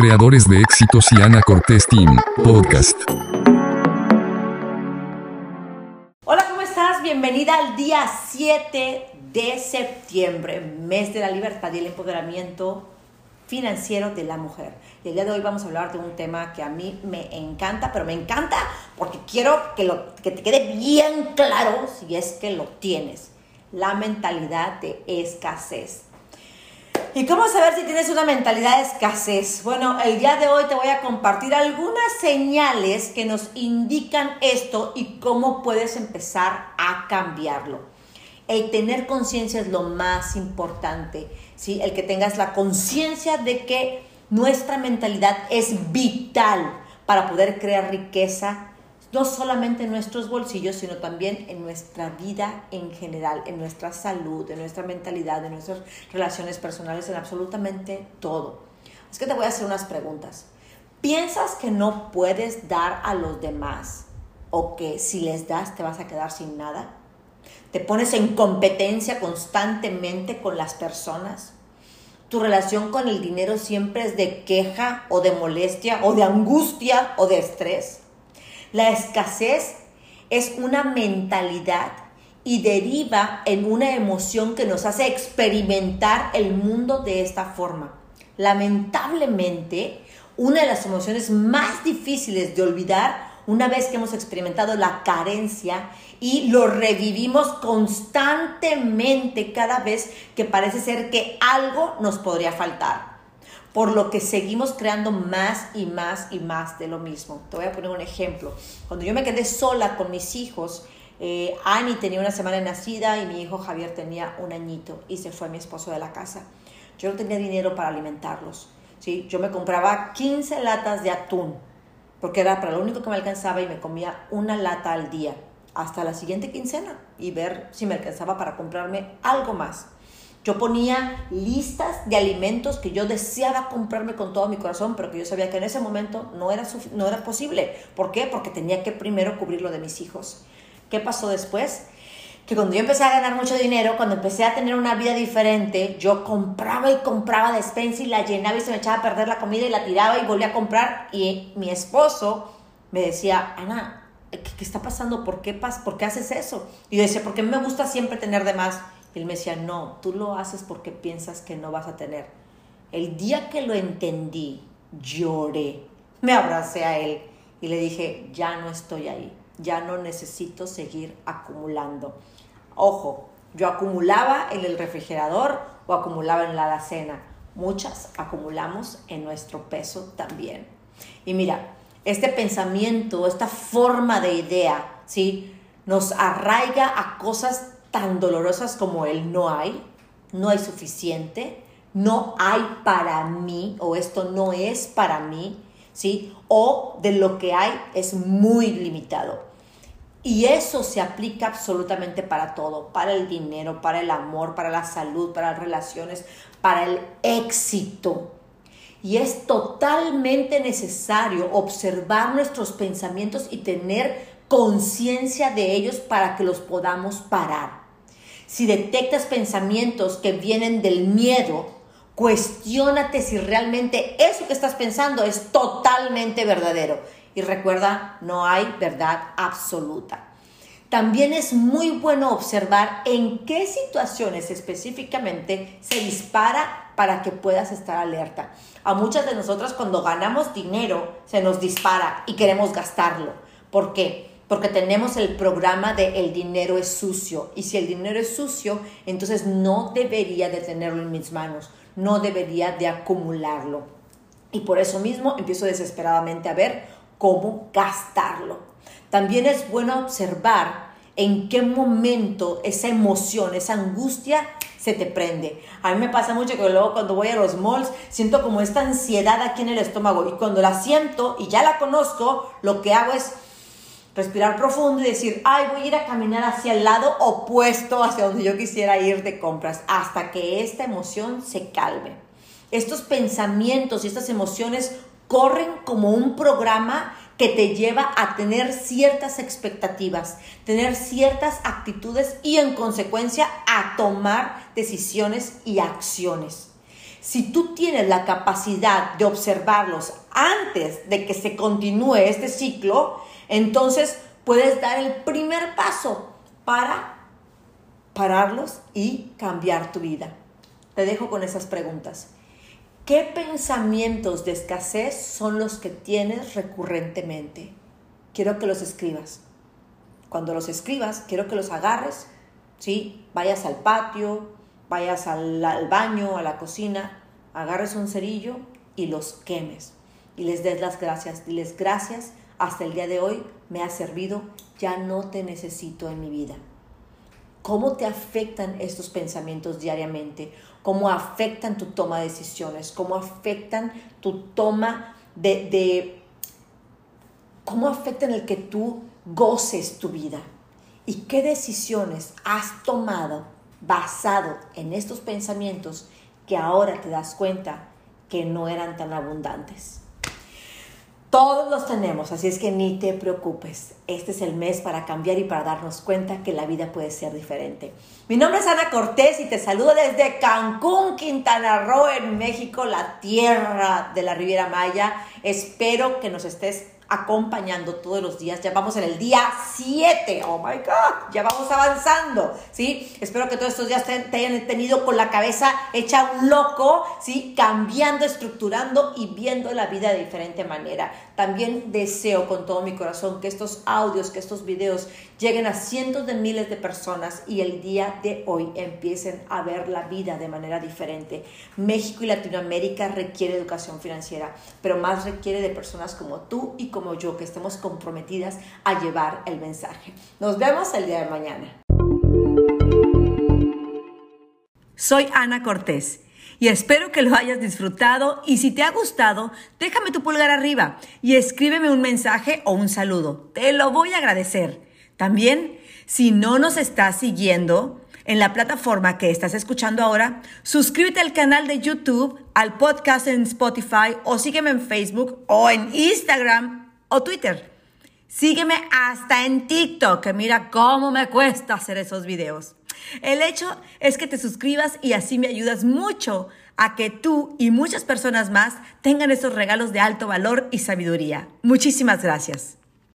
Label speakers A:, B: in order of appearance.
A: creadores de éxitos y Ana Cortés Team Podcast.
B: Hola, ¿cómo estás? Bienvenida al día 7 de septiembre, mes de la libertad y el empoderamiento financiero de la mujer. Y el día de hoy vamos a hablar de un tema que a mí me encanta, pero me encanta porque quiero que, que te quede bien claro si es que lo tienes. La mentalidad de escasez. ¿Y cómo saber si tienes una mentalidad de escasez? Bueno, el día de hoy te voy a compartir algunas señales que nos indican esto y cómo puedes empezar a cambiarlo. El tener conciencia es lo más importante, ¿sí? El que tengas la conciencia de que nuestra mentalidad es vital para poder crear riqueza no solamente en nuestros bolsillos, sino también en nuestra vida en general, en nuestra salud, en nuestra mentalidad, en nuestras relaciones personales, en absolutamente todo. Es que te voy a hacer unas preguntas. ¿Piensas que no puedes dar a los demás o que si les das te vas a quedar sin nada? ¿Te pones en competencia constantemente con las personas? ¿Tu relación con el dinero siempre es de queja o de molestia o de angustia o de estrés? La escasez es una mentalidad y deriva en una emoción que nos hace experimentar el mundo de esta forma. Lamentablemente, una de las emociones más difíciles de olvidar una vez que hemos experimentado la carencia y lo revivimos constantemente cada vez que parece ser que algo nos podría faltar por lo que seguimos creando más y más y más de lo mismo. Te voy a poner un ejemplo. Cuando yo me quedé sola con mis hijos, eh, Annie tenía una semana nacida y mi hijo Javier tenía un añito y se fue mi esposo de la casa. Yo no tenía dinero para alimentarlos. ¿sí? Yo me compraba 15 latas de atún porque era para lo único que me alcanzaba y me comía una lata al día hasta la siguiente quincena y ver si me alcanzaba para comprarme algo más. Yo ponía listas de alimentos que yo deseaba comprarme con todo mi corazón, pero que yo sabía que en ese momento no era, no era posible. ¿Por qué? Porque tenía que primero cubrir lo de mis hijos. ¿Qué pasó después? Que cuando yo empecé a ganar mucho dinero, cuando empecé a tener una vida diferente, yo compraba y compraba despensa y la llenaba y se me echaba a perder la comida y la tiraba y volvía a comprar. Y mi esposo me decía, Ana, ¿qué, está pasando? ¿Por qué, ¿Por qué haces eso? Y yo decía, porque me gusta siempre tener de más. Él me decía, no, tú lo haces porque piensas que no vas a tener. El día que lo entendí, lloré, me abracé a él y le dije, ya no estoy ahí, ya no necesito seguir acumulando. Ojo, yo acumulaba en el refrigerador o acumulaba en la alacena. Muchas acumulamos en nuestro peso también. Y mira, este pensamiento, esta forma de idea, ¿sí? Nos arraiga a cosas tan dolorosas como el no hay, no hay suficiente, no hay para mí o esto no es para mí, ¿sí? O de lo que hay es muy limitado. Y eso se aplica absolutamente para todo, para el dinero, para el amor, para la salud, para las relaciones, para el éxito. Y es totalmente necesario observar nuestros pensamientos y tener conciencia de ellos para que los podamos parar. Si detectas pensamientos que vienen del miedo, cuestiónate si realmente eso que estás pensando es totalmente verdadero. Y recuerda, no hay verdad absoluta. También es muy bueno observar en qué situaciones específicamente se dispara para que puedas estar alerta. A muchas de nosotras cuando ganamos dinero se nos dispara y queremos gastarlo. ¿Por qué? Porque tenemos el programa de el dinero es sucio. Y si el dinero es sucio, entonces no debería de tenerlo en mis manos, no debería de acumularlo. Y por eso mismo empiezo desesperadamente a ver cómo gastarlo. También es bueno observar en qué momento esa emoción, esa angustia se te prende. A mí me pasa mucho que luego cuando voy a los malls siento como esta ansiedad aquí en el estómago y cuando la siento y ya la conozco, lo que hago es respirar profundo y decir, ay, voy a ir a caminar hacia el lado opuesto, hacia donde yo quisiera ir de compras, hasta que esta emoción se calme. Estos pensamientos y estas emociones corren como un programa que te lleva a tener ciertas expectativas, tener ciertas actitudes y en consecuencia a tomar decisiones y acciones. Si tú tienes la capacidad de observarlos antes de que se continúe este ciclo, entonces puedes dar el primer paso para pararlos y cambiar tu vida. Te dejo con esas preguntas. ¿Qué pensamientos de escasez son los que tienes recurrentemente? Quiero que los escribas. Cuando los escribas, quiero que los agarres, ¿sí? Vayas al patio, vayas al, baño, a la cocina, agarres un cerillo y los quemes. Y les des las gracias. Diles gracias, hasta el día de hoy me ha servido, ya no te necesito en mi vida. ¿Cómo te afectan estos pensamientos diariamente? ¿Cómo afectan tu toma de decisiones? ¿Cómo afectan tu toma de, de cómo afectan el que tú goces tu vida? ¿Y qué decisiones has tomado basado en estos pensamientos que ahora te das cuenta que no eran tan abundantes? Todos los tenemos, así es que ni te preocupes. Este es el mes para cambiar y para darnos cuenta que la vida puede ser diferente. Mi nombre es Ana Cortés y te saludo desde Cancún, Quintana Roo, en México, la tierra de la Riviera Maya. Espero que nos estés acompañando todos los días. Ya vamos en el día 7. Oh my God, ya vamos avanzando. ¿Sí? Espero que todos estos días te, hayan tenido con la cabeza hecha un loco, ¿sí? Cambiando, estructurando y viendo la vida de diferente manera. También deseo con todo mi corazón que estos audios, que estos videos lleguen a cientos de miles de personas y el día de hoy empiecen a ver la vida de manera diferente. México y Latinoamérica requiere educación financiera, pero más requiere de personas como tú y como yo que estemos comprometidas a llevar el mensaje. Nos vemos el día de mañana. Soy Ana Cortés y espero que lo hayas disfrutado y si te ha gustado, déjame tu pulgar arriba y escríbeme un mensaje o un saludo. Te lo voy a agradecer. También, si no nos estás siguiendo en la plataforma que estás escuchando ahora, suscríbete al canal de YouTube, al podcast en Spotify o sígueme en Facebook o en Instagram o Twitter. Sígueme hasta en TikTok, que mira cómo me cuesta hacer esos videos. El hecho es que te suscribas y así me ayudas mucho a que tú y muchas personas más tengan esos regalos de alto valor y sabiduría. Muchísimas gracias.